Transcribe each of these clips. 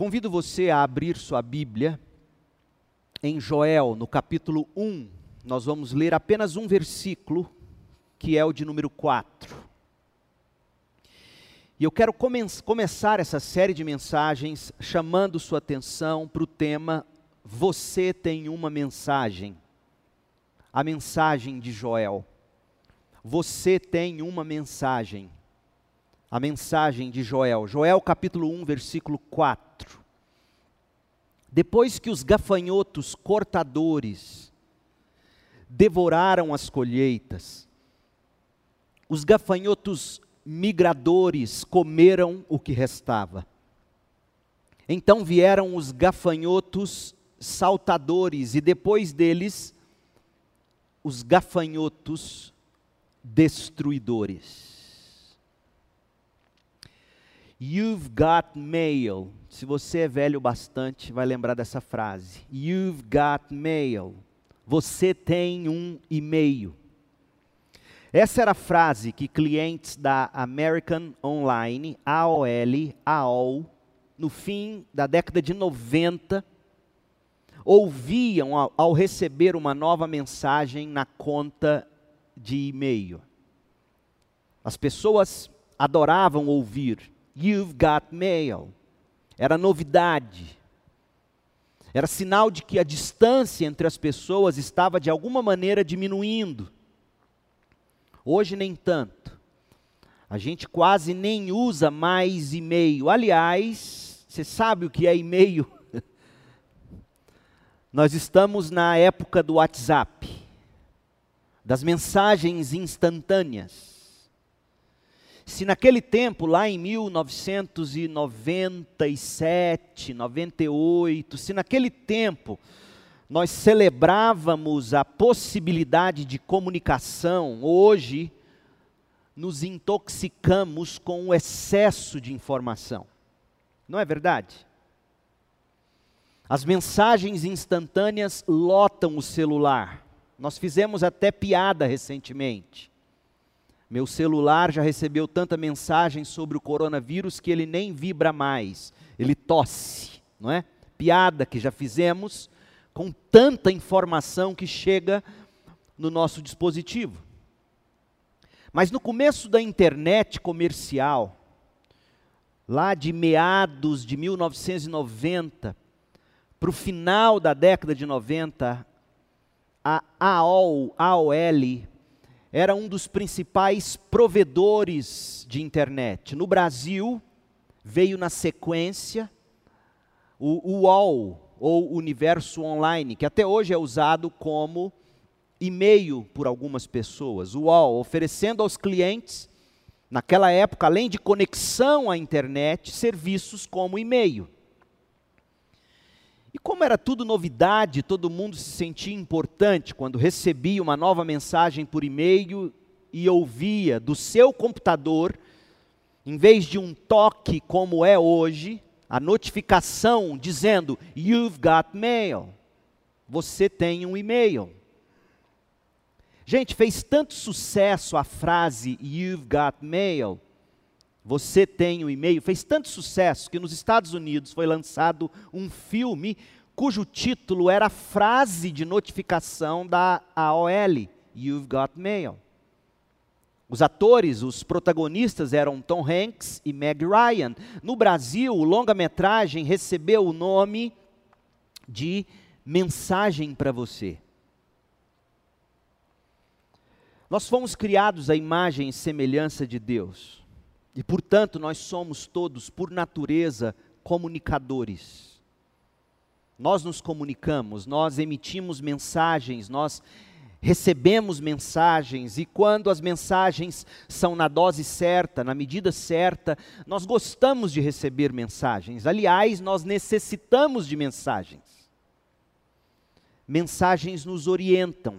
Convido você a abrir sua Bíblia em Joel, no capítulo 1. Nós vamos ler apenas um versículo, que é o de número 4. E eu quero come começar essa série de mensagens chamando sua atenção para o tema Você tem uma mensagem. A mensagem de Joel. Você tem uma mensagem a mensagem de Joel. Joel capítulo 1, versículo 4. Depois que os gafanhotos cortadores devoraram as colheitas, os gafanhotos migradores comeram o que restava. Então vieram os gafanhotos saltadores, e depois deles, os gafanhotos destruidores. You've got mail. Se você é velho bastante, vai lembrar dessa frase. You've got mail. Você tem um e-mail. Essa era a frase que clientes da American Online, AOL, AOL, no fim da década de 90, ouviam ao, ao receber uma nova mensagem na conta de e-mail. As pessoas adoravam ouvir You've got mail. Era novidade. Era sinal de que a distância entre as pessoas estava de alguma maneira diminuindo. Hoje nem tanto. A gente quase nem usa mais e-mail. Aliás, você sabe o que é e-mail? Nós estamos na época do WhatsApp, das mensagens instantâneas. Se naquele tempo, lá em 1997, 98, se naquele tempo nós celebrávamos a possibilidade de comunicação, hoje nos intoxicamos com o excesso de informação. Não é verdade? As mensagens instantâneas lotam o celular. Nós fizemos até piada recentemente. Meu celular já recebeu tanta mensagem sobre o coronavírus que ele nem vibra mais, ele tosse, não é? Piada que já fizemos com tanta informação que chega no nosso dispositivo. Mas no começo da internet comercial, lá de meados de 1990, para o final da década de 90, a AOL, AOL era um dos principais provedores de internet. No Brasil, veio na sequência o UOL, ou Universo Online, que até hoje é usado como e-mail por algumas pessoas. O UOL, oferecendo aos clientes, naquela época, além de conexão à internet, serviços como e-mail. E como era tudo novidade, todo mundo se sentia importante quando recebia uma nova mensagem por e-mail e ouvia do seu computador, em vez de um toque como é hoje, a notificação dizendo: You've got mail. Você tem um e-mail. Gente, fez tanto sucesso a frase You've got mail você tem um e-mail, fez tanto sucesso que nos Estados Unidos foi lançado um filme cujo título era a frase de notificação da AOL, You've Got Mail. Os atores, os protagonistas eram Tom Hanks e Meg Ryan. No Brasil, o longa-metragem recebeu o nome de Mensagem para Você. Nós fomos criados à imagem e semelhança de Deus. E, portanto, nós somos todos, por natureza, comunicadores. Nós nos comunicamos, nós emitimos mensagens, nós recebemos mensagens, e quando as mensagens são na dose certa, na medida certa, nós gostamos de receber mensagens. Aliás, nós necessitamos de mensagens. Mensagens nos orientam,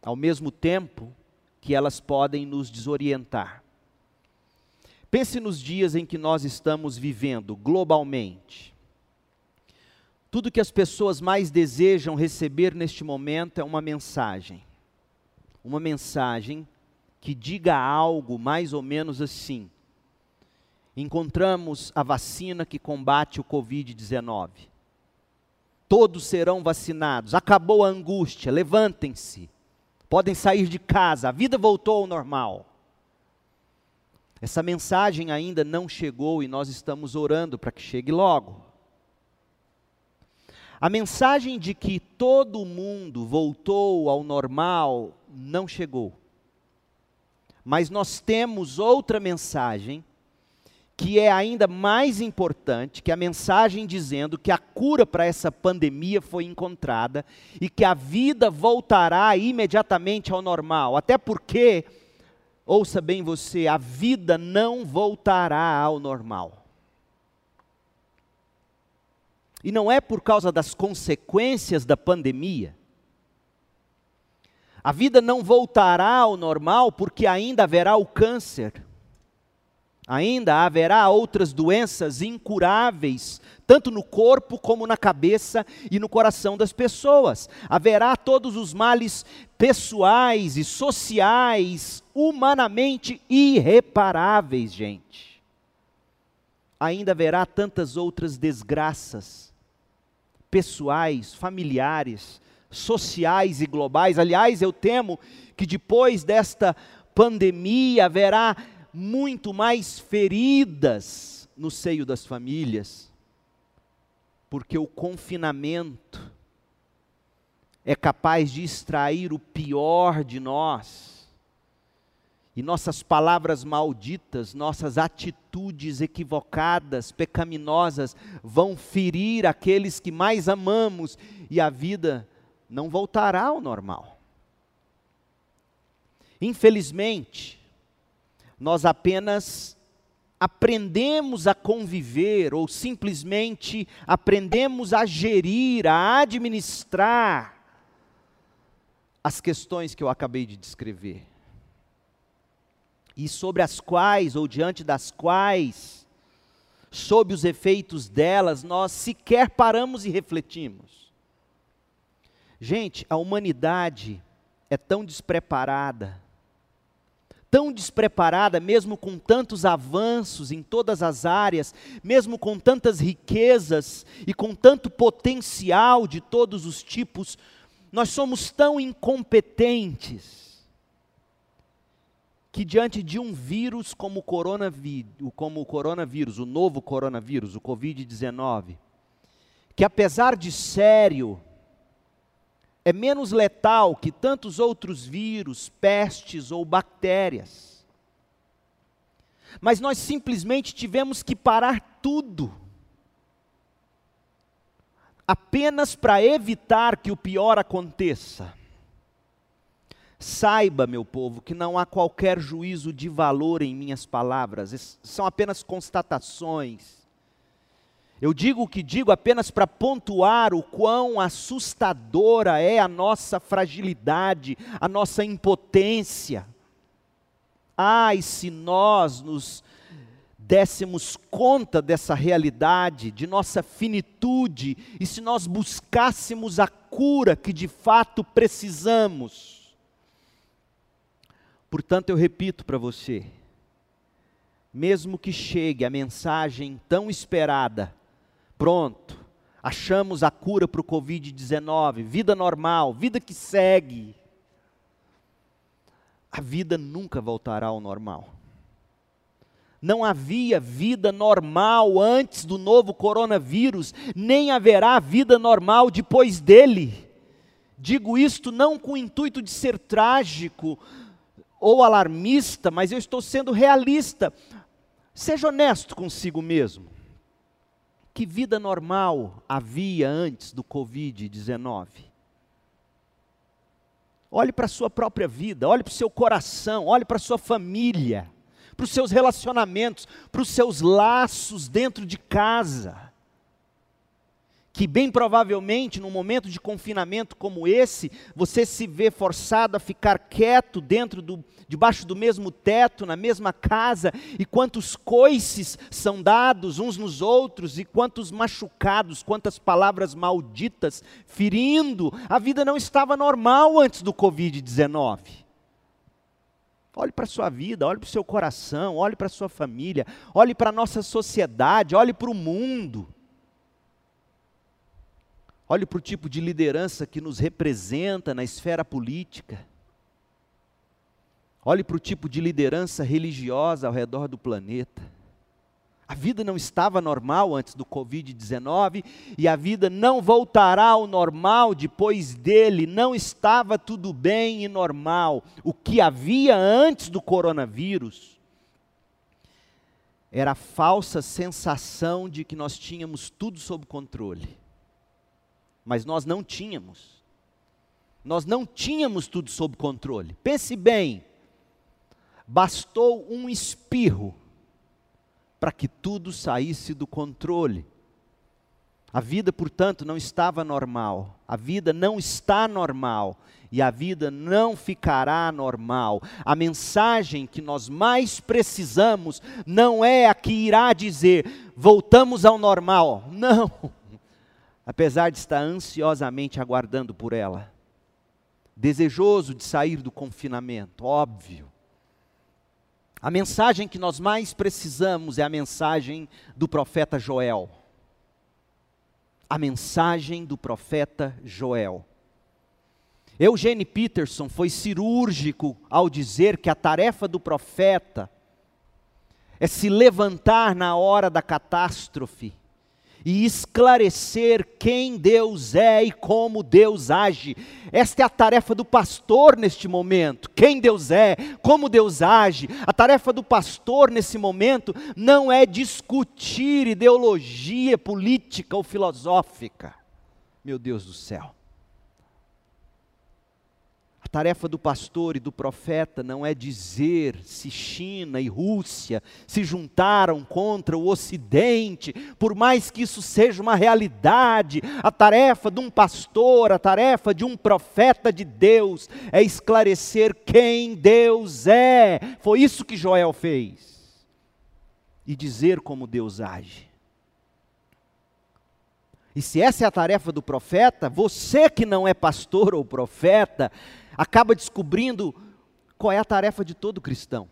ao mesmo tempo que elas podem nos desorientar. Pense nos dias em que nós estamos vivendo globalmente. Tudo que as pessoas mais desejam receber neste momento é uma mensagem. Uma mensagem que diga algo mais ou menos assim: encontramos a vacina que combate o Covid-19. Todos serão vacinados, acabou a angústia, levantem-se, podem sair de casa, a vida voltou ao normal. Essa mensagem ainda não chegou e nós estamos orando para que chegue logo. A mensagem de que todo mundo voltou ao normal não chegou. Mas nós temos outra mensagem que é ainda mais importante, que é a mensagem dizendo que a cura para essa pandemia foi encontrada e que a vida voltará imediatamente ao normal. Até porque, ouça bem você, a vida não voltará ao normal. E não é por causa das consequências da pandemia. A vida não voltará ao normal porque ainda haverá o câncer Ainda haverá outras doenças incuráveis, tanto no corpo como na cabeça e no coração das pessoas. Haverá todos os males pessoais e sociais, humanamente irreparáveis, gente. Ainda haverá tantas outras desgraças pessoais, familiares, sociais e globais. Aliás, eu temo que depois desta pandemia haverá muito mais feridas no seio das famílias, porque o confinamento é capaz de extrair o pior de nós, e nossas palavras malditas, nossas atitudes equivocadas, pecaminosas, vão ferir aqueles que mais amamos, e a vida não voltará ao normal. Infelizmente, nós apenas aprendemos a conviver ou simplesmente aprendemos a gerir, a administrar as questões que eu acabei de descrever. E sobre as quais, ou diante das quais, sob os efeitos delas, nós sequer paramos e refletimos. Gente, a humanidade é tão despreparada, tão despreparada, mesmo com tantos avanços em todas as áreas, mesmo com tantas riquezas e com tanto potencial de todos os tipos, nós somos tão incompetentes que diante de um vírus como o coronavírus, como o coronavírus, o novo coronavírus, o COVID-19, que apesar de sério, é menos letal que tantos outros vírus, pestes ou bactérias. Mas nós simplesmente tivemos que parar tudo, apenas para evitar que o pior aconteça. Saiba, meu povo, que não há qualquer juízo de valor em minhas palavras, são apenas constatações eu digo o que digo apenas para pontuar o quão assustadora é a nossa fragilidade, a nossa impotência. Ai, se nós nos dessemos conta dessa realidade, de nossa finitude, e se nós buscássemos a cura que de fato precisamos. Portanto, eu repito para você, mesmo que chegue a mensagem tão esperada, Pronto, achamos a cura para o Covid-19, vida normal, vida que segue. A vida nunca voltará ao normal. Não havia vida normal antes do novo coronavírus, nem haverá vida normal depois dele. Digo isto não com o intuito de ser trágico ou alarmista, mas eu estou sendo realista. Seja honesto consigo mesmo. Que vida normal havia antes do Covid-19? Olhe para a sua própria vida, olhe para o seu coração, olhe para a sua família, para os seus relacionamentos, para os seus laços dentro de casa que bem provavelmente num momento de confinamento como esse, você se vê forçado a ficar quieto dentro do debaixo do mesmo teto, na mesma casa, e quantos coices são dados uns nos outros e quantos machucados, quantas palavras malditas ferindo. A vida não estava normal antes do COVID-19. Olhe para a sua vida, olhe para o seu coração, olhe para a sua família, olhe para a nossa sociedade, olhe para o mundo. Olhe para o tipo de liderança que nos representa na esfera política. Olhe para o tipo de liderança religiosa ao redor do planeta. A vida não estava normal antes do Covid-19 e a vida não voltará ao normal depois dele. Não estava tudo bem e normal. O que havia antes do coronavírus era a falsa sensação de que nós tínhamos tudo sob controle. Mas nós não tínhamos. Nós não tínhamos tudo sob controle. Pense bem: bastou um espirro para que tudo saísse do controle. A vida, portanto, não estava normal. A vida não está normal. E a vida não ficará normal. A mensagem que nós mais precisamos não é a que irá dizer, voltamos ao normal. Não. Apesar de estar ansiosamente aguardando por ela. Desejoso de sair do confinamento, óbvio. A mensagem que nós mais precisamos é a mensagem do profeta Joel. A mensagem do profeta Joel. Eugene Peterson foi cirúrgico ao dizer que a tarefa do profeta é se levantar na hora da catástrofe e esclarecer quem Deus é e como Deus age. Esta é a tarefa do pastor neste momento. Quem Deus é, como Deus age. A tarefa do pastor nesse momento não é discutir ideologia política ou filosófica. Meu Deus do céu tarefa do pastor e do profeta não é dizer se China e Rússia se juntaram contra o Ocidente, por mais que isso seja uma realidade. A tarefa de um pastor, a tarefa de um profeta de Deus é esclarecer quem Deus é. Foi isso que Joel fez. E dizer como Deus age. E se essa é a tarefa do profeta, você que não é pastor ou profeta, acaba descobrindo qual é a tarefa de todo cristão.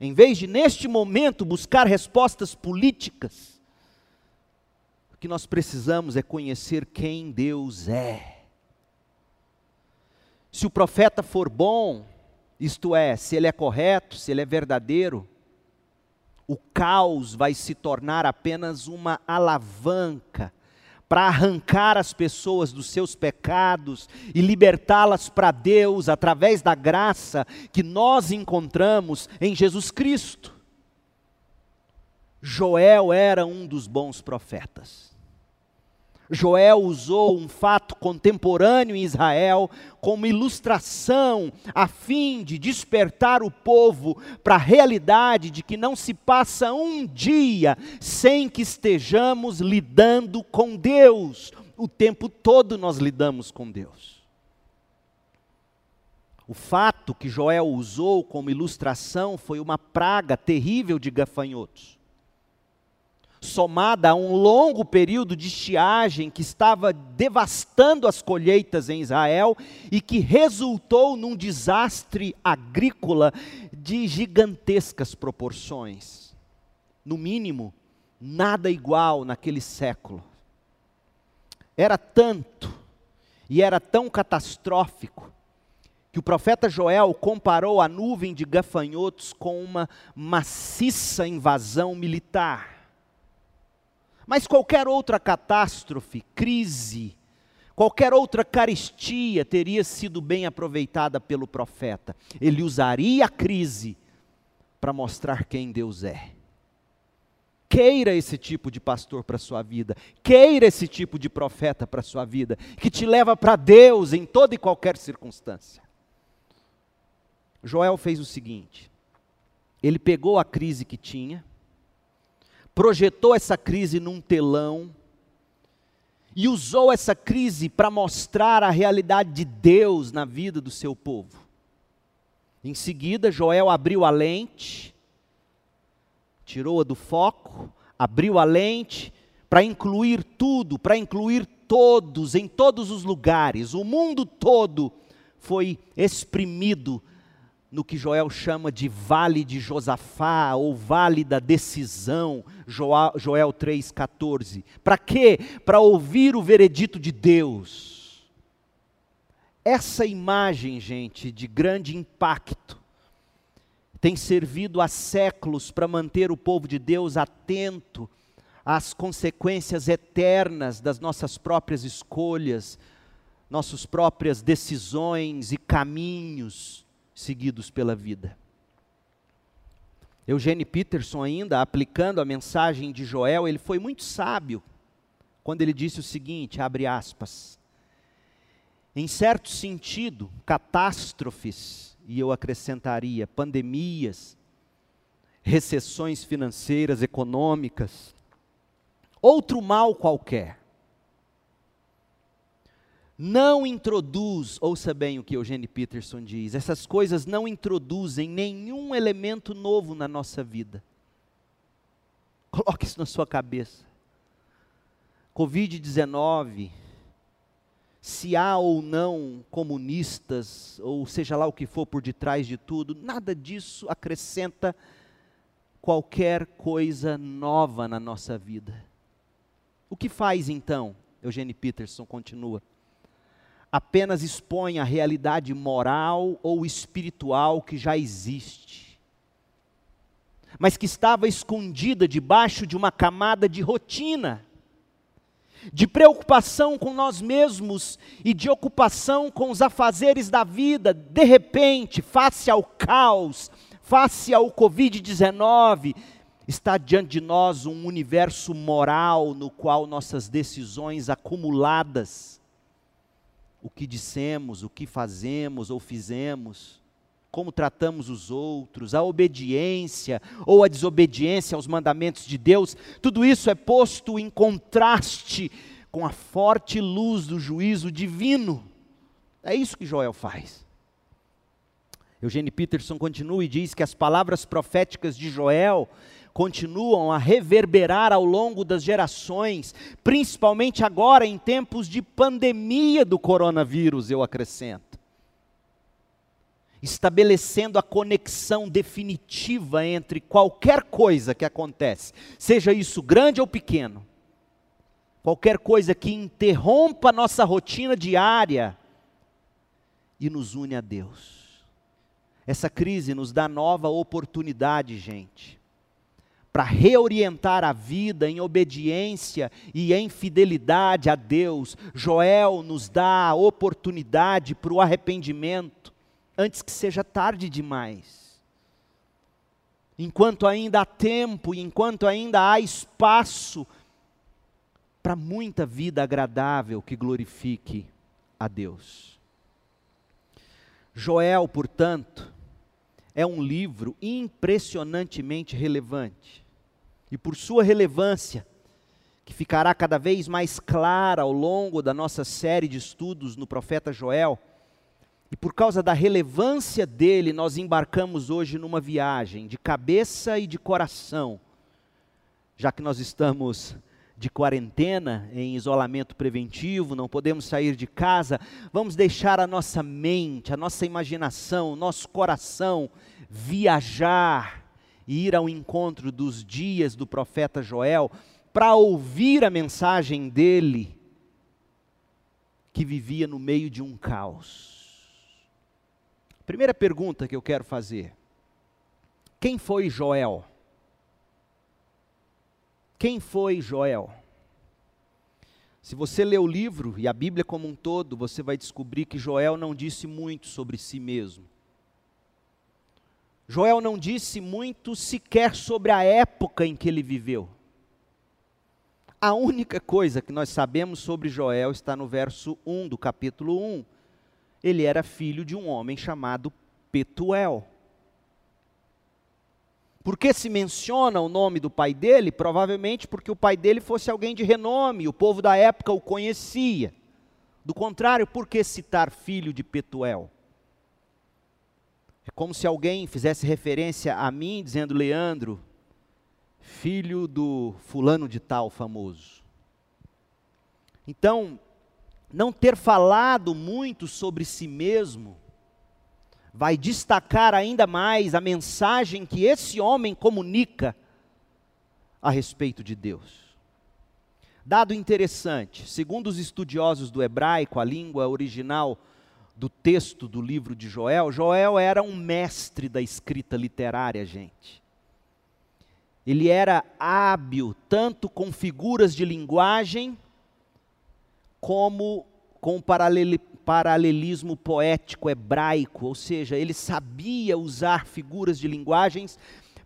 Em vez de, neste momento, buscar respostas políticas, o que nós precisamos é conhecer quem Deus é. Se o profeta for bom, isto é, se ele é correto, se ele é verdadeiro, o caos vai se tornar apenas uma alavanca para arrancar as pessoas dos seus pecados e libertá-las para Deus através da graça que nós encontramos em Jesus Cristo. Joel era um dos bons profetas. Joel usou um fato contemporâneo em Israel como ilustração, a fim de despertar o povo para a realidade de que não se passa um dia sem que estejamos lidando com Deus. O tempo todo nós lidamos com Deus. O fato que Joel usou como ilustração foi uma praga terrível de gafanhotos somada a um longo período de estiagem que estava devastando as colheitas em Israel e que resultou num desastre agrícola de gigantescas proporções. No mínimo, nada igual naquele século. Era tanto e era tão catastrófico que o profeta Joel comparou a nuvem de gafanhotos com uma maciça invasão militar. Mas qualquer outra catástrofe, crise, qualquer outra carestia teria sido bem aproveitada pelo profeta. Ele usaria a crise para mostrar quem Deus é. Queira esse tipo de pastor para a sua vida, queira esse tipo de profeta para a sua vida, que te leva para Deus em toda e qualquer circunstância. Joel fez o seguinte: ele pegou a crise que tinha, projetou essa crise num telão e usou essa crise para mostrar a realidade de Deus na vida do seu povo. Em seguida, Joel abriu a lente, tirou-a do foco, abriu a lente para incluir tudo, para incluir todos, em todos os lugares. O mundo todo foi exprimido no que Joel chama de Vale de Josafá ou Vale da Decisão, Joel 3,14. Para quê? Para ouvir o veredito de Deus. Essa imagem, gente, de grande impacto, tem servido há séculos para manter o povo de Deus atento às consequências eternas das nossas próprias escolhas, nossas próprias decisões e caminhos seguidos pela vida. Eugênio Peterson, ainda aplicando a mensagem de Joel, ele foi muito sábio quando ele disse o seguinte: abre aspas. Em certo sentido, catástrofes, e eu acrescentaria pandemias, recessões financeiras, econômicas, outro mal qualquer, não introduz, ouça bem o que Eugênio Peterson diz, essas coisas não introduzem nenhum elemento novo na nossa vida. Coloque isso na sua cabeça. Covid-19, se há ou não comunistas, ou seja lá o que for por detrás de tudo, nada disso acrescenta qualquer coisa nova na nossa vida. O que faz então? Eugênio Peterson continua apenas expõe a realidade moral ou espiritual que já existe, mas que estava escondida debaixo de uma camada de rotina, de preocupação com nós mesmos e de ocupação com os afazeres da vida, de repente, face ao caos, face ao Covid-19, está diante de nós um universo moral no qual nossas decisões acumuladas o que dissemos, o que fazemos ou fizemos, como tratamos os outros, a obediência ou a desobediência aos mandamentos de Deus, tudo isso é posto em contraste com a forte luz do juízo divino. É isso que Joel faz. Eugênio Peterson continua e diz que as palavras proféticas de Joel continuam a reverberar ao longo das gerações, principalmente agora em tempos de pandemia do coronavírus, eu acrescento. Estabelecendo a conexão definitiva entre qualquer coisa que acontece, seja isso grande ou pequeno, qualquer coisa que interrompa nossa rotina diária e nos une a Deus. Essa crise nos dá nova oportunidade, gente para reorientar a vida em obediência e em fidelidade a Deus. Joel nos dá a oportunidade para o arrependimento antes que seja tarde demais. Enquanto ainda há tempo, enquanto ainda há espaço para muita vida agradável que glorifique a Deus. Joel, portanto, é um livro impressionantemente relevante. E por sua relevância, que ficará cada vez mais clara ao longo da nossa série de estudos no profeta Joel, e por causa da relevância dele, nós embarcamos hoje numa viagem de cabeça e de coração, já que nós estamos de quarentena, em isolamento preventivo, não podemos sair de casa, vamos deixar a nossa mente, a nossa imaginação, o nosso coração viajar e ir ao encontro dos dias do profeta Joel para ouvir a mensagem dele, que vivia no meio de um caos. Primeira pergunta que eu quero fazer: quem foi Joel? Quem foi Joel? Se você ler o livro e a Bíblia como um todo, você vai descobrir que Joel não disse muito sobre si mesmo. Joel não disse muito sequer sobre a época em que ele viveu. A única coisa que nós sabemos sobre Joel está no verso 1 do capítulo 1. Ele era filho de um homem chamado Petuel. Por que se menciona o nome do pai dele? Provavelmente porque o pai dele fosse alguém de renome, o povo da época o conhecia. Do contrário, por que citar filho de Petuel? É como se alguém fizesse referência a mim, dizendo: Leandro, filho do fulano de tal famoso. Então, não ter falado muito sobre si mesmo vai destacar ainda mais a mensagem que esse homem comunica a respeito de Deus. Dado interessante, segundo os estudiosos do hebraico, a língua original do texto do livro de Joel, Joel era um mestre da escrita literária, gente. Ele era hábil tanto com figuras de linguagem, como com o paralelismo poético hebraico, ou seja, ele sabia usar figuras de linguagens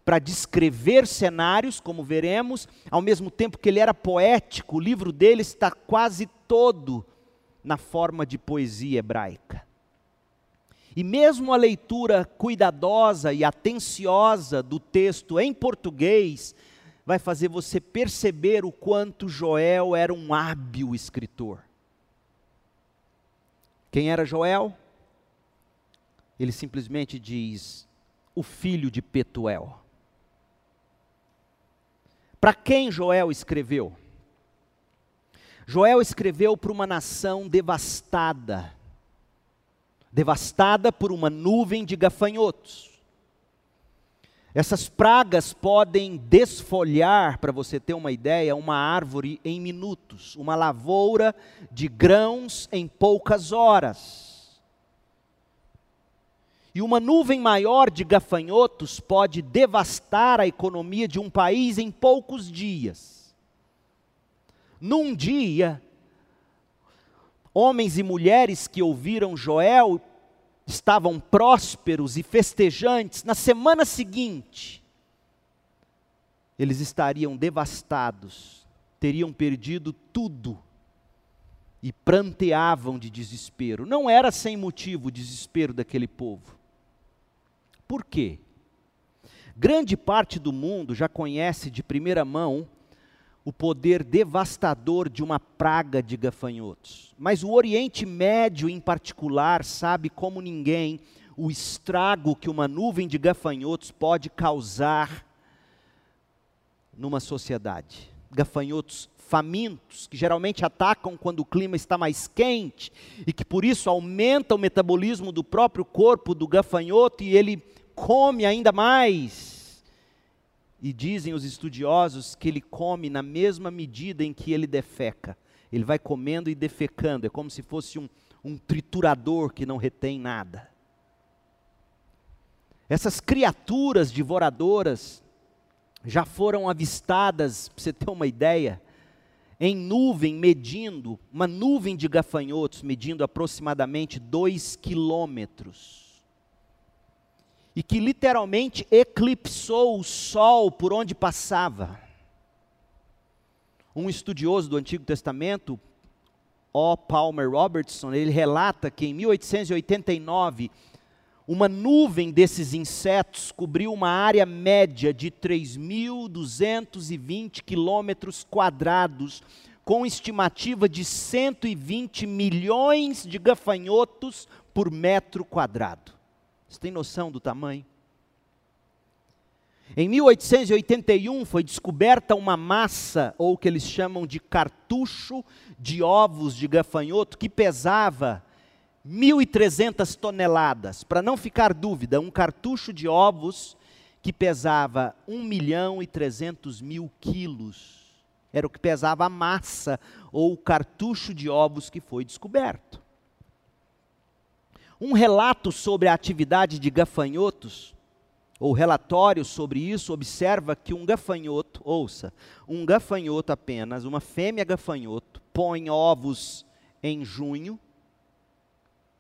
para descrever cenários, como veremos, ao mesmo tempo que ele era poético, o livro dele está quase todo na forma de poesia hebraica. E mesmo a leitura cuidadosa e atenciosa do texto em português vai fazer você perceber o quanto Joel era um hábil escritor. Quem era Joel? Ele simplesmente diz: o filho de Petuel. Para quem Joel escreveu? Joel escreveu para uma nação devastada, devastada por uma nuvem de gafanhotos. Essas pragas podem desfolhar, para você ter uma ideia, uma árvore em minutos, uma lavoura de grãos em poucas horas. E uma nuvem maior de gafanhotos pode devastar a economia de um país em poucos dias. Num dia, homens e mulheres que ouviram Joel estavam prósperos e festejantes, na semana seguinte, eles estariam devastados, teriam perdido tudo e pranteavam de desespero. Não era sem motivo o desespero daquele povo. Por quê? Grande parte do mundo já conhece de primeira mão o poder devastador de uma praga de gafanhotos. Mas o Oriente Médio, em particular, sabe como ninguém o estrago que uma nuvem de gafanhotos pode causar numa sociedade. Gafanhotos famintos, que geralmente atacam quando o clima está mais quente e que por isso aumenta o metabolismo do próprio corpo do gafanhoto e ele come ainda mais e dizem os estudiosos que ele come na mesma medida em que ele defeca. Ele vai comendo e defecando, é como se fosse um, um triturador que não retém nada. Essas criaturas devoradoras já foram avistadas, para você ter uma ideia, em nuvem medindo, uma nuvem de gafanhotos medindo aproximadamente dois quilômetros e que literalmente eclipsou o sol por onde passava. Um estudioso do Antigo Testamento, O. Palmer Robertson, ele relata que em 1889, uma nuvem desses insetos cobriu uma área média de 3.220 quilômetros quadrados, com estimativa de 120 milhões de gafanhotos por metro quadrado. Você tem noção do tamanho? Em 1881 foi descoberta uma massa, ou o que eles chamam de cartucho de ovos de gafanhoto, que pesava 1.300 toneladas. Para não ficar dúvida, um cartucho de ovos que pesava 1 milhão e 300 mil quilos. Era o que pesava a massa, ou o cartucho de ovos que foi descoberto. Um relato sobre a atividade de gafanhotos, ou relatório sobre isso, observa que um gafanhoto, ouça, um gafanhoto apenas, uma fêmea gafanhoto, põe ovos em junho,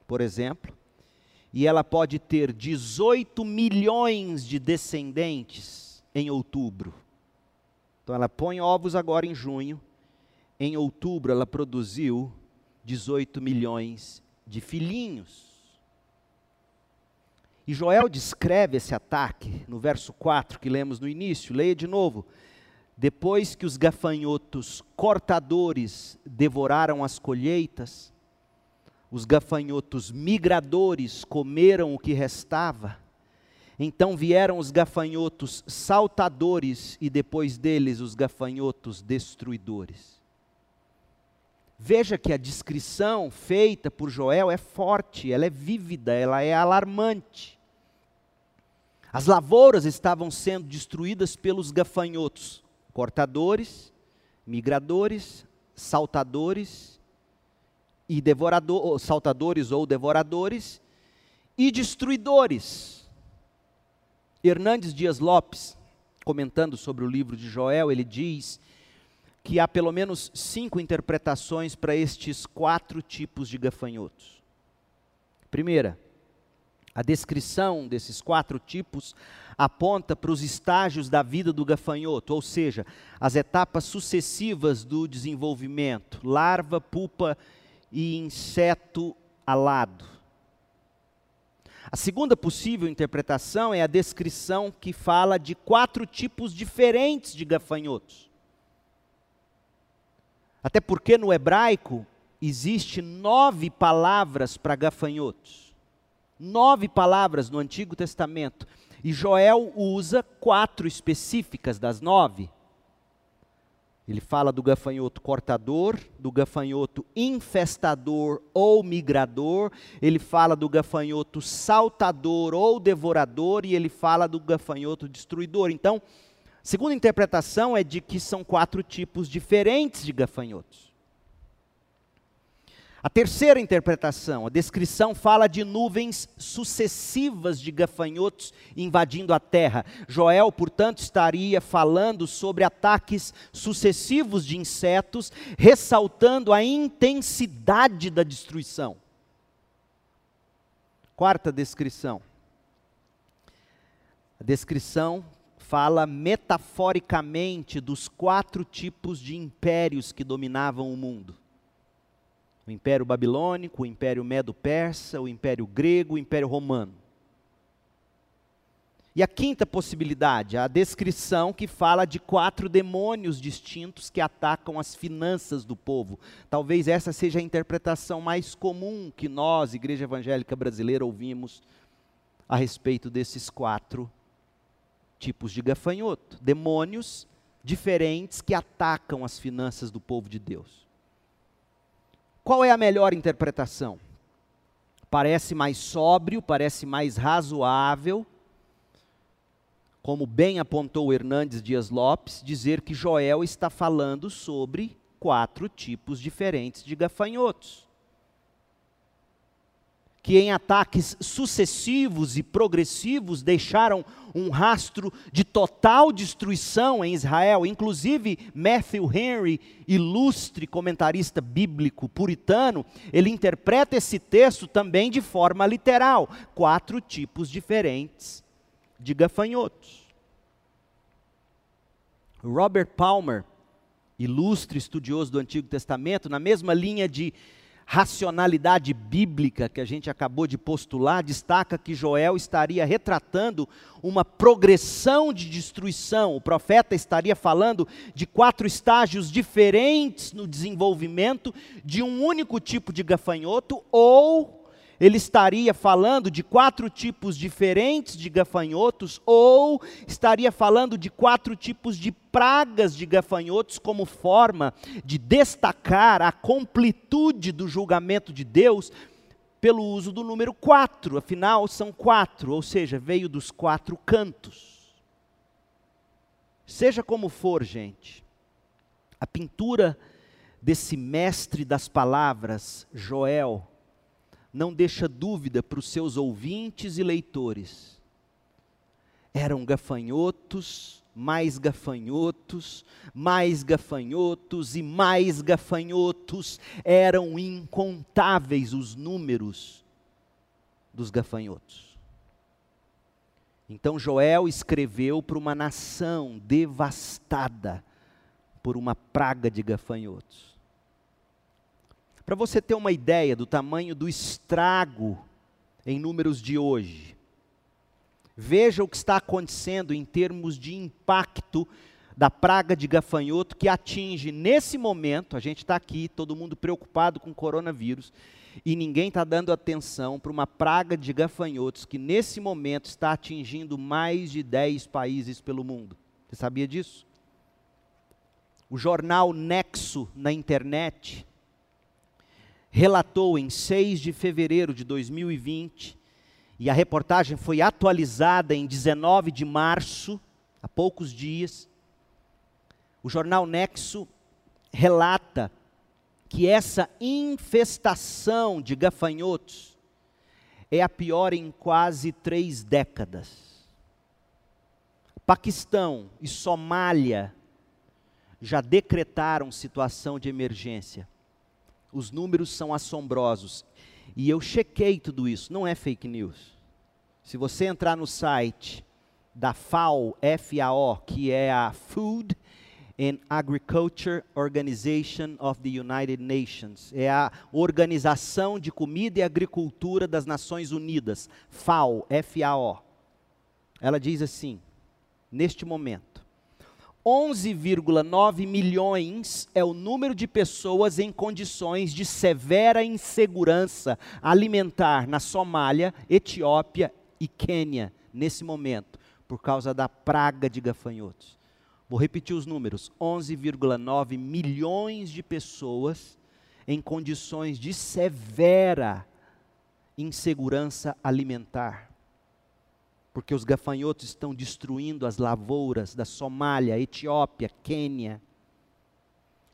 por exemplo, e ela pode ter 18 milhões de descendentes em outubro. Então ela põe ovos agora em junho, em outubro ela produziu 18 milhões de filhinhos. E Joel descreve esse ataque no verso 4 que lemos no início, leia de novo. Depois que os gafanhotos cortadores devoraram as colheitas, os gafanhotos migradores comeram o que restava. Então vieram os gafanhotos saltadores e depois deles os gafanhotos destruidores. Veja que a descrição feita por Joel é forte, ela é vívida, ela é alarmante. As lavouras estavam sendo destruídas pelos gafanhotos, cortadores, migradores, saltadores e devoradores, saltadores ou devoradores e destruidores. Hernandes Dias Lopes, comentando sobre o livro de Joel, ele diz que há pelo menos cinco interpretações para estes quatro tipos de gafanhotos. Primeira, a descrição desses quatro tipos aponta para os estágios da vida do gafanhoto, ou seja, as etapas sucessivas do desenvolvimento: larva, pupa e inseto alado. A segunda possível interpretação é a descrição que fala de quatro tipos diferentes de gafanhotos. Até porque no hebraico existe nove palavras para gafanhotos. Nove palavras no Antigo Testamento. E Joel usa quatro específicas das nove. Ele fala do gafanhoto cortador, do gafanhoto infestador ou migrador, ele fala do gafanhoto saltador ou devorador, e ele fala do gafanhoto destruidor. Então, segunda interpretação é de que são quatro tipos diferentes de gafanhotos. A terceira interpretação, a descrição fala de nuvens sucessivas de gafanhotos invadindo a terra. Joel, portanto, estaria falando sobre ataques sucessivos de insetos, ressaltando a intensidade da destruição. Quarta descrição. A descrição fala metaforicamente dos quatro tipos de impérios que dominavam o mundo: o Império Babilônico, o Império Medo-Persa, o Império Grego, o Império Romano. E a quinta possibilidade, a descrição que fala de quatro demônios distintos que atacam as finanças do povo. Talvez essa seja a interpretação mais comum que nós, Igreja Evangélica Brasileira, ouvimos a respeito desses quatro tipos de gafanhoto, demônios diferentes que atacam as finanças do povo de Deus. Qual é a melhor interpretação? Parece mais sóbrio, parece mais razoável, como bem apontou Hernandes Dias Lopes, dizer que Joel está falando sobre quatro tipos diferentes de gafanhotos que em ataques sucessivos e progressivos deixaram um rastro de total destruição em Israel. Inclusive, Matthew Henry, ilustre comentarista bíblico puritano, ele interpreta esse texto também de forma literal: quatro tipos diferentes de gafanhotos. Robert Palmer, ilustre estudioso do Antigo Testamento, na mesma linha de racionalidade bíblica que a gente acabou de postular, destaca que Joel estaria retratando uma progressão de destruição. O profeta estaria falando de quatro estágios diferentes no desenvolvimento de um único tipo de gafanhoto ou ele estaria falando de quatro tipos diferentes de gafanhotos, ou estaria falando de quatro tipos de pragas de gafanhotos, como forma de destacar a completude do julgamento de Deus pelo uso do número quatro, afinal são quatro, ou seja, veio dos quatro cantos. Seja como for, gente, a pintura desse mestre das palavras, Joel, não deixa dúvida para os seus ouvintes e leitores. Eram gafanhotos, mais gafanhotos, mais gafanhotos e mais gafanhotos. Eram incontáveis os números dos gafanhotos. Então Joel escreveu para uma nação devastada por uma praga de gafanhotos. Para você ter uma ideia do tamanho do estrago em números de hoje, veja o que está acontecendo em termos de impacto da praga de gafanhoto que atinge nesse momento, a gente está aqui, todo mundo preocupado com o coronavírus, e ninguém está dando atenção para uma praga de gafanhotos que nesse momento está atingindo mais de 10 países pelo mundo. Você sabia disso? O jornal Nexo na internet relatou em 6 de fevereiro de 2020, e a reportagem foi atualizada em 19 de março, há poucos dias. O jornal Nexo relata que essa infestação de gafanhotos é a pior em quase três décadas. Paquistão e Somália já decretaram situação de emergência. Os números são assombrosos. E eu chequei tudo isso, não é fake news. Se você entrar no site da FAO, FAO, que é a Food and Agriculture Organization of the United Nations, é a Organização de Comida e Agricultura das Nações Unidas, FAO, FAO. Ela diz assim: neste momento, 11,9 milhões é o número de pessoas em condições de severa insegurança alimentar na Somália, Etiópia e Quênia, nesse momento, por causa da praga de gafanhotos. Vou repetir os números: 11,9 milhões de pessoas em condições de severa insegurança alimentar porque os gafanhotos estão destruindo as lavouras da Somália, Etiópia, Quênia.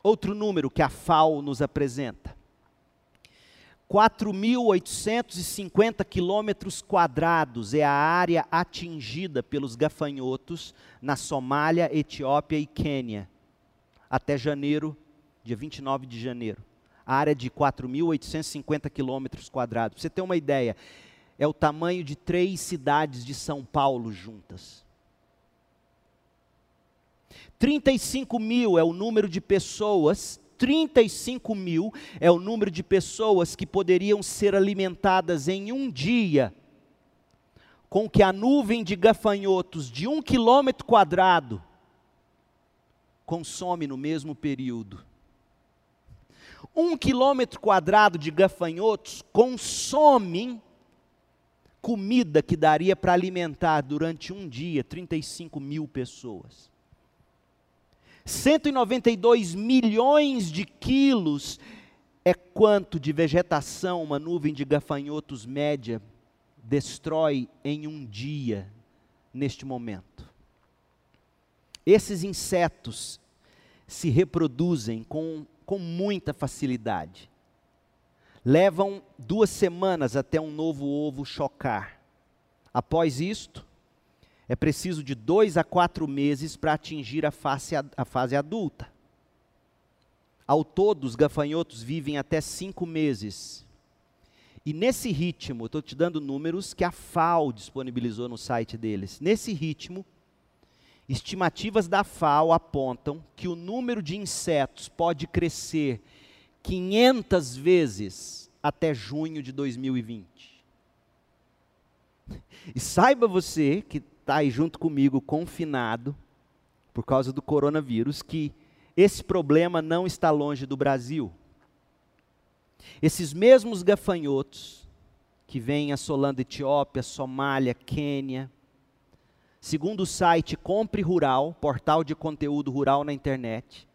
Outro número que a FAO nos apresenta: 4.850 quilômetros quadrados é a área atingida pelos gafanhotos na Somália, Etiópia e Quênia, até janeiro, dia 29 de janeiro. A área de 4.850 quilômetros quadrados. Você ter uma ideia, é o tamanho de três cidades de São Paulo juntas. 35 mil é o número de pessoas, 35 mil é o número de pessoas que poderiam ser alimentadas em um dia, com que a nuvem de gafanhotos de um quilômetro quadrado consome no mesmo período. Um quilômetro quadrado de gafanhotos consomem comida que daria para alimentar durante um dia 35 mil pessoas. 192 milhões de quilos é quanto de vegetação uma nuvem de gafanhotos média destrói em um dia, neste momento. Esses insetos se reproduzem com, com muita facilidade levam duas semanas até um novo ovo chocar. Após isto, é preciso de dois a quatro meses para atingir a fase, a fase adulta. Ao todo, os gafanhotos vivem até cinco meses. E nesse ritmo, estou te dando números que a FAO disponibilizou no site deles. Nesse ritmo, estimativas da FAO apontam que o número de insetos pode crescer 500 vezes até junho de 2020. E saiba você que está aí junto comigo, confinado, por causa do coronavírus, que esse problema não está longe do Brasil. Esses mesmos gafanhotos que vêm assolando Etiópia, Somália, Quênia, segundo o site Compre Rural, portal de conteúdo rural na internet,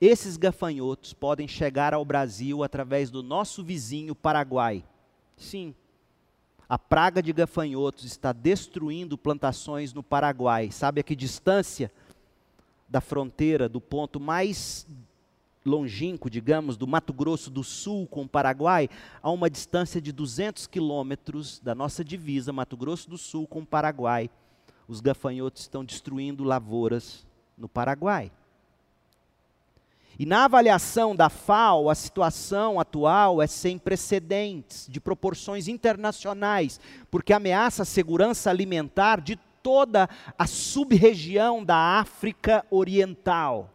esses gafanhotos podem chegar ao Brasil através do nosso vizinho Paraguai. Sim, a praga de gafanhotos está destruindo plantações no Paraguai. Sabe a que distância da fronteira, do ponto mais longínquo, digamos, do Mato Grosso do Sul com o Paraguai, a uma distância de 200 quilômetros da nossa divisa, Mato Grosso do Sul com o Paraguai. Os gafanhotos estão destruindo lavouras no Paraguai. E na avaliação da FAO, a situação atual é sem precedentes, de proporções internacionais, porque ameaça a segurança alimentar de toda a sub-região da África Oriental.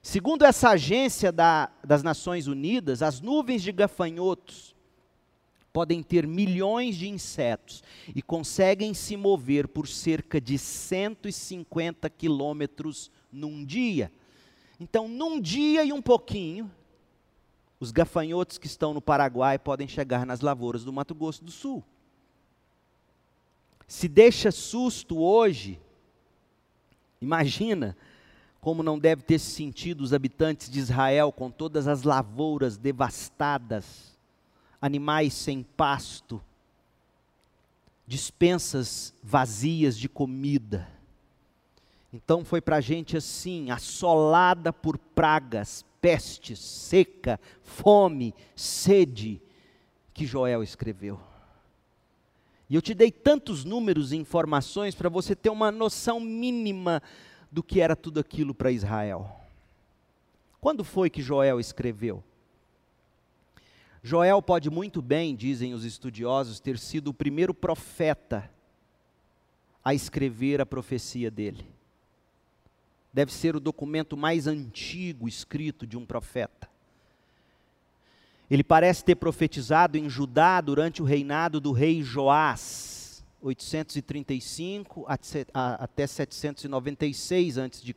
Segundo essa agência da, das Nações Unidas, as nuvens de gafanhotos podem ter milhões de insetos e conseguem se mover por cerca de 150 quilômetros num dia. Então, num dia e um pouquinho, os gafanhotos que estão no Paraguai podem chegar nas lavouras do Mato Grosso do Sul. Se deixa susto hoje, imagina como não deve ter se sentido os habitantes de Israel com todas as lavouras devastadas, animais sem pasto, dispensas vazias de comida. Então foi para a gente assim, assolada por pragas, pestes, seca, fome, sede, que Joel escreveu. E eu te dei tantos números e informações para você ter uma noção mínima do que era tudo aquilo para Israel. Quando foi que Joel escreveu? Joel pode muito bem, dizem os estudiosos, ter sido o primeiro profeta a escrever a profecia dele. Deve ser o documento mais antigo escrito de um profeta. Ele parece ter profetizado em Judá durante o reinado do rei Joás, 835 até 796 a.C.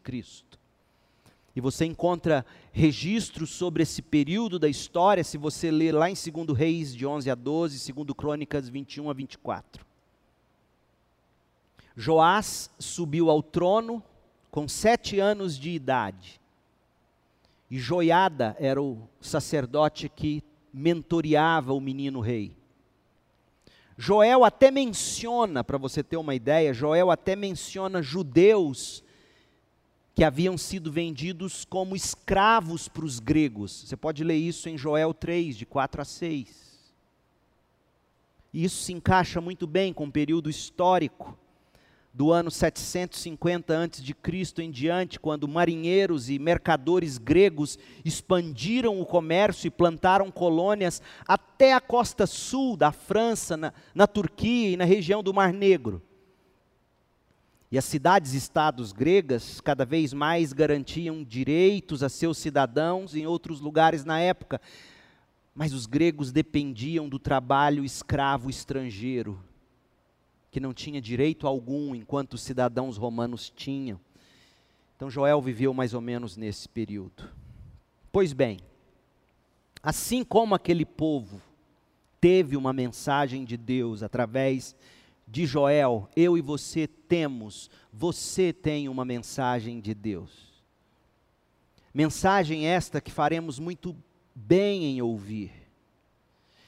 E você encontra registros sobre esse período da história, se você ler lá em 2 Reis, de 11 a 12, 2 Crônicas, 21 a 24. Joás subiu ao trono com sete anos de idade. E Joiada era o sacerdote que mentoreava o menino rei. Joel até menciona, para você ter uma ideia, Joel até menciona judeus que haviam sido vendidos como escravos para os gregos. Você pode ler isso em Joel 3, de 4 a 6. E isso se encaixa muito bem com o período histórico do ano 750 a.C. em diante, quando marinheiros e mercadores gregos expandiram o comércio e plantaram colônias até a costa sul da França, na, na Turquia e na região do Mar Negro. E as cidades-estados gregas cada vez mais garantiam direitos a seus cidadãos em outros lugares na época. Mas os gregos dependiam do trabalho escravo estrangeiro, que não tinha direito algum, enquanto os cidadãos romanos tinham. Então Joel viveu mais ou menos nesse período. Pois bem, assim como aquele povo teve uma mensagem de Deus através de Joel, eu e você temos, você tem uma mensagem de Deus. Mensagem esta que faremos muito bem em ouvir.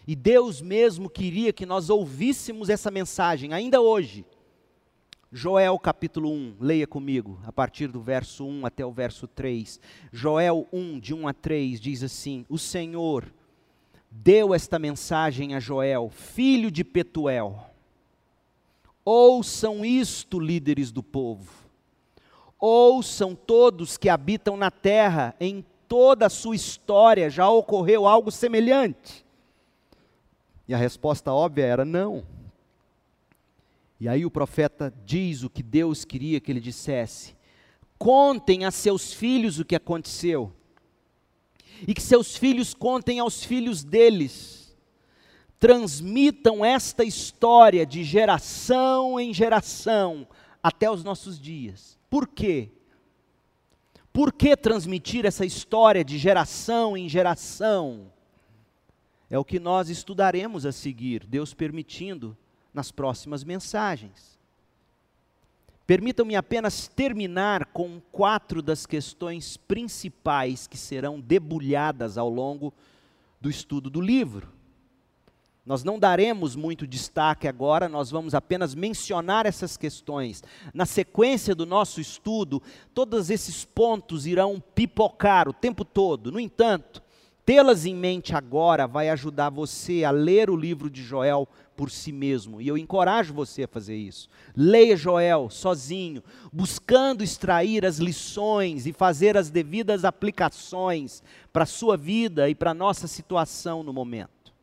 E Deus mesmo queria que nós ouvíssemos essa mensagem, ainda hoje. Joel capítulo 1, leia comigo, a partir do verso 1 até o verso 3. Joel 1, de 1 a 3, diz assim: O Senhor deu esta mensagem a Joel, filho de Petuel Ouçam isto, líderes do povo. Ouçam todos que habitam na terra, em toda a sua história já ocorreu algo semelhante. E a resposta óbvia era não. E aí o profeta diz o que Deus queria que ele dissesse: contem a seus filhos o que aconteceu, e que seus filhos contem aos filhos deles transmitam esta história de geração em geração até os nossos dias. Por quê? Por que transmitir essa história de geração em geração? É o que nós estudaremos a seguir, Deus permitindo, nas próximas mensagens. Permitam-me apenas terminar com quatro das questões principais que serão debulhadas ao longo do estudo do livro. Nós não daremos muito destaque agora, nós vamos apenas mencionar essas questões. Na sequência do nosso estudo, todos esses pontos irão pipocar o tempo todo. No entanto, tê-las em mente agora vai ajudar você a ler o livro de Joel por si mesmo. E eu encorajo você a fazer isso. Leia Joel sozinho, buscando extrair as lições e fazer as devidas aplicações para a sua vida e para a nossa situação no momento.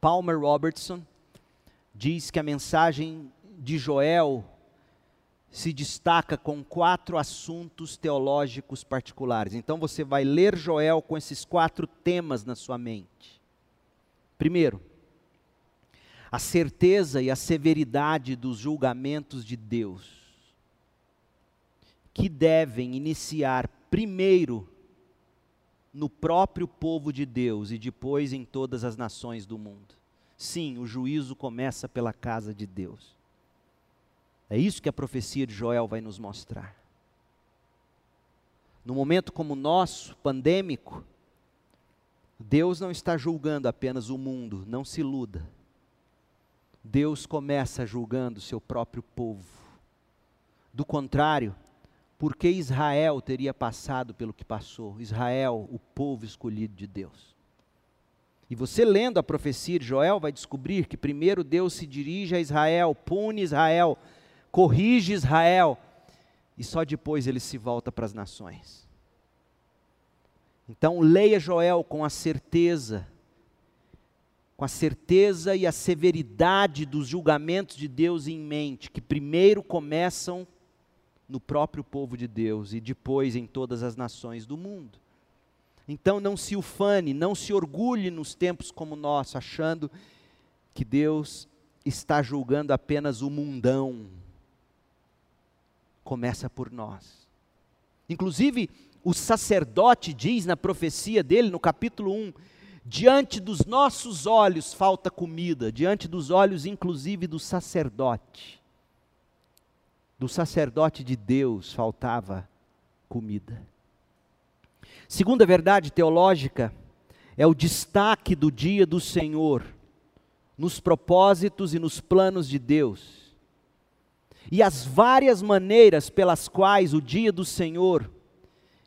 Palmer Robertson diz que a mensagem de Joel se destaca com quatro assuntos teológicos particulares. Então você vai ler Joel com esses quatro temas na sua mente. Primeiro, a certeza e a severidade dos julgamentos de Deus, que devem iniciar primeiro no próprio povo de Deus e depois em todas as nações do mundo. Sim, o juízo começa pela casa de Deus. É isso que a profecia de Joel vai nos mostrar. no momento como o nosso, pandêmico, Deus não está julgando apenas o mundo, não se iluda. Deus começa julgando o seu próprio povo. Do contrário, por que Israel teria passado pelo que passou? Israel, o povo escolhido de Deus. E você lendo a profecia de Joel vai descobrir que primeiro Deus se dirige a Israel, pune Israel, corrige Israel, e só depois ele se volta para as nações. Então leia Joel com a certeza, com a certeza e a severidade dos julgamentos de Deus em mente, que primeiro começam no próprio povo de Deus e depois em todas as nações do mundo. Então não se ufane, não se orgulhe nos tempos como nós, achando que Deus está julgando apenas o mundão. Começa por nós. Inclusive, o sacerdote diz na profecia dele, no capítulo 1, diante dos nossos olhos falta comida, diante dos olhos, inclusive, do sacerdote. Do sacerdote de Deus faltava comida. Segunda verdade teológica é o destaque do dia do Senhor nos propósitos e nos planos de Deus. E as várias maneiras pelas quais o dia do Senhor,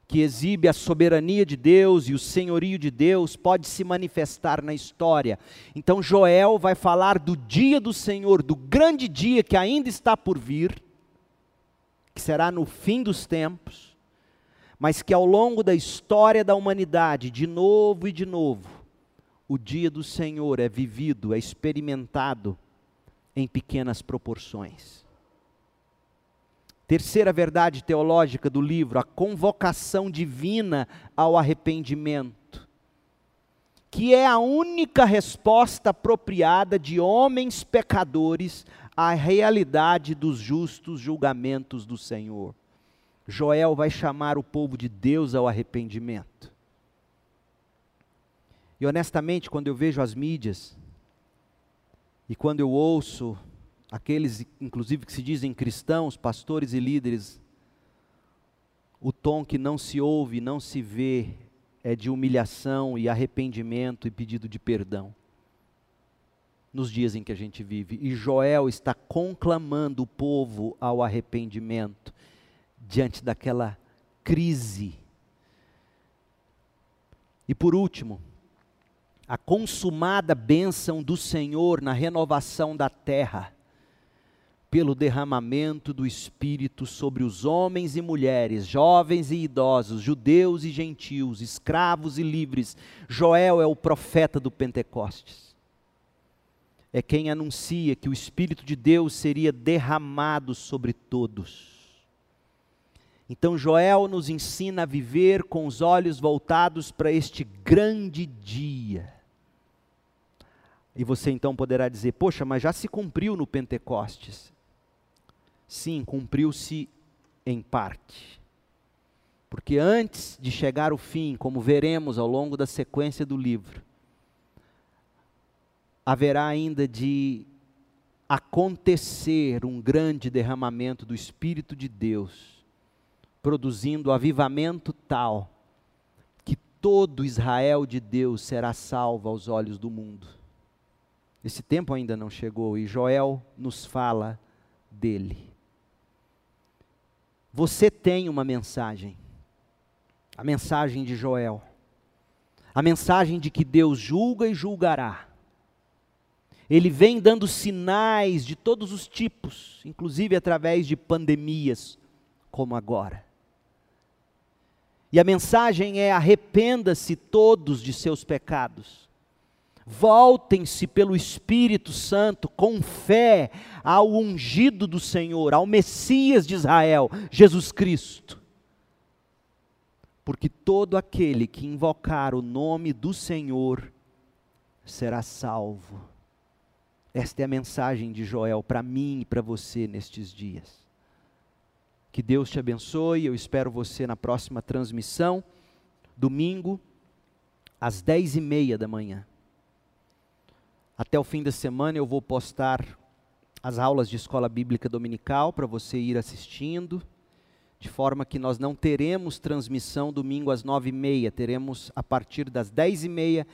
que exibe a soberania de Deus e o senhorio de Deus, pode se manifestar na história. Então Joel vai falar do dia do Senhor, do grande dia que ainda está por vir, que será no fim dos tempos mas que ao longo da história da humanidade, de novo e de novo, o dia do Senhor é vivido, é experimentado em pequenas proporções. Terceira verdade teológica do livro, a convocação divina ao arrependimento, que é a única resposta apropriada de homens pecadores à realidade dos justos julgamentos do Senhor. Joel vai chamar o povo de Deus ao arrependimento. E honestamente, quando eu vejo as mídias, e quando eu ouço aqueles, inclusive, que se dizem cristãos, pastores e líderes, o tom que não se ouve, não se vê, é de humilhação e arrependimento e pedido de perdão. Nos dias em que a gente vive. E Joel está conclamando o povo ao arrependimento diante daquela crise. E por último, a consumada bênção do Senhor na renovação da terra, pelo derramamento do Espírito sobre os homens e mulheres, jovens e idosos, judeus e gentios, escravos e livres. Joel é o profeta do Pentecostes. É quem anuncia que o Espírito de Deus seria derramado sobre todos então Joel nos ensina a viver com os olhos voltados para este grande dia. E você então poderá dizer: Poxa, mas já se cumpriu no Pentecostes. Sim, cumpriu-se em parte. Porque antes de chegar o fim, como veremos ao longo da sequência do livro, haverá ainda de acontecer um grande derramamento do Espírito de Deus produzindo avivamento tal que todo Israel de Deus será salvo aos olhos do mundo. Esse tempo ainda não chegou e Joel nos fala dele. Você tem uma mensagem, a mensagem de Joel, a mensagem de que Deus julga e julgará. Ele vem dando sinais de todos os tipos, inclusive através de pandemias, como agora. E a mensagem é: arrependa-se todos de seus pecados. Voltem-se pelo Espírito Santo com fé ao ungido do Senhor, ao Messias de Israel, Jesus Cristo. Porque todo aquele que invocar o nome do Senhor será salvo. Esta é a mensagem de Joel para mim e para você nestes dias. Que Deus te abençoe. Eu espero você na próxima transmissão, domingo, às dez e meia da manhã. Até o fim da semana eu vou postar as aulas de escola bíblica dominical para você ir assistindo. de forma que nós não teremos transmissão domingo às nove e meia, teremos a partir das dez e meia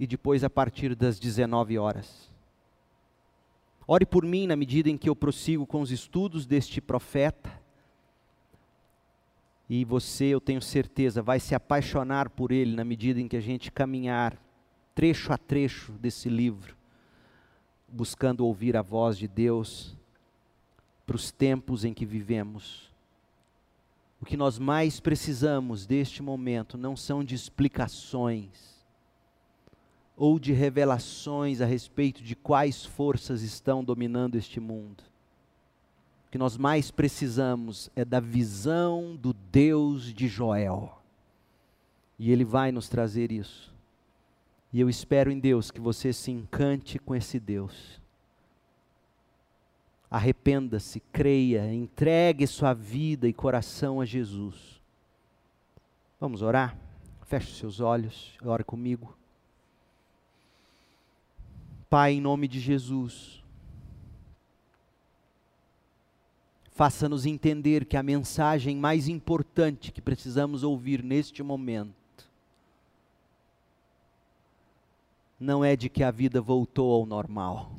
e depois a partir das dezenove horas. Ore por mim na medida em que eu prossigo com os estudos deste profeta. E você, eu tenho certeza, vai se apaixonar por ele na medida em que a gente caminhar trecho a trecho desse livro, buscando ouvir a voz de Deus para os tempos em que vivemos. O que nós mais precisamos deste momento não são de explicações ou de revelações a respeito de quais forças estão dominando este mundo. O que nós mais precisamos é da visão do Deus de Joel. E Ele vai nos trazer isso. E eu espero em Deus que você se encante com esse Deus Arrependa-se, creia, entregue sua vida e coração a Jesus. Vamos orar? Feche seus olhos, ore comigo. Pai, em nome de Jesus, faça-nos entender que a mensagem mais importante que precisamos ouvir neste momento não é de que a vida voltou ao normal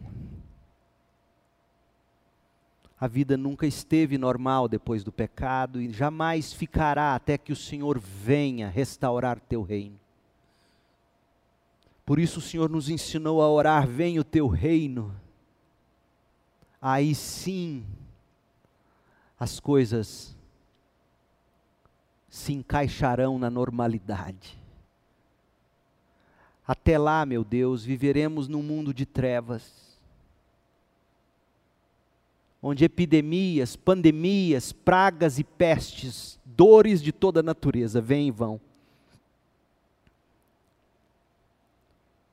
a vida nunca esteve normal depois do pecado e jamais ficará até que o Senhor venha restaurar teu reino. Por isso o Senhor nos ensinou a orar: venha o teu reino. Aí sim as coisas se encaixarão na normalidade. Até lá, meu Deus, viveremos num mundo de trevas onde epidemias, pandemias, pragas e pestes, dores de toda a natureza vêm e vão.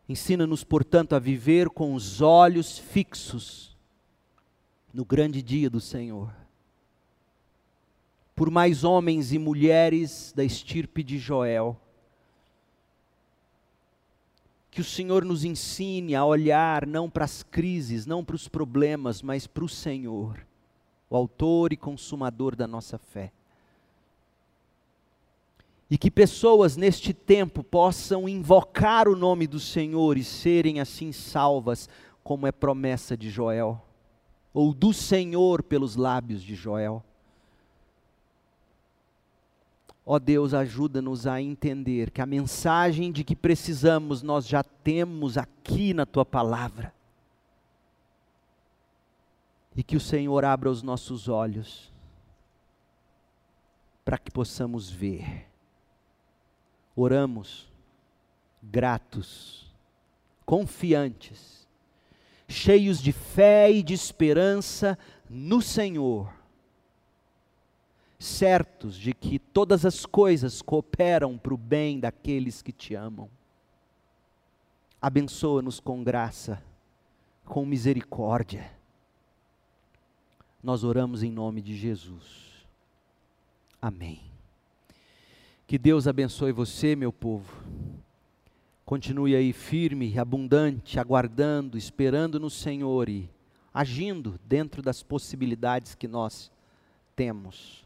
Ensina-nos, portanto, a viver com os olhos fixos no grande dia do Senhor. Por mais homens e mulheres da estirpe de Joel, que o Senhor nos ensine a olhar não para as crises, não para os problemas, mas para o Senhor, o Autor e Consumador da nossa fé. E que pessoas neste tempo possam invocar o nome do Senhor e serem assim salvas, como é promessa de Joel, ou do Senhor pelos lábios de Joel. Ó oh Deus, ajuda-nos a entender que a mensagem de que precisamos nós já temos aqui na tua palavra. E que o Senhor abra os nossos olhos para que possamos ver. Oramos gratos, confiantes, cheios de fé e de esperança no Senhor certos de que todas as coisas cooperam para o bem daqueles que te amam. Abençoa-nos com graça, com misericórdia. Nós oramos em nome de Jesus. Amém. Que Deus abençoe você, meu povo. Continue aí firme, abundante, aguardando, esperando no Senhor e agindo dentro das possibilidades que nós temos.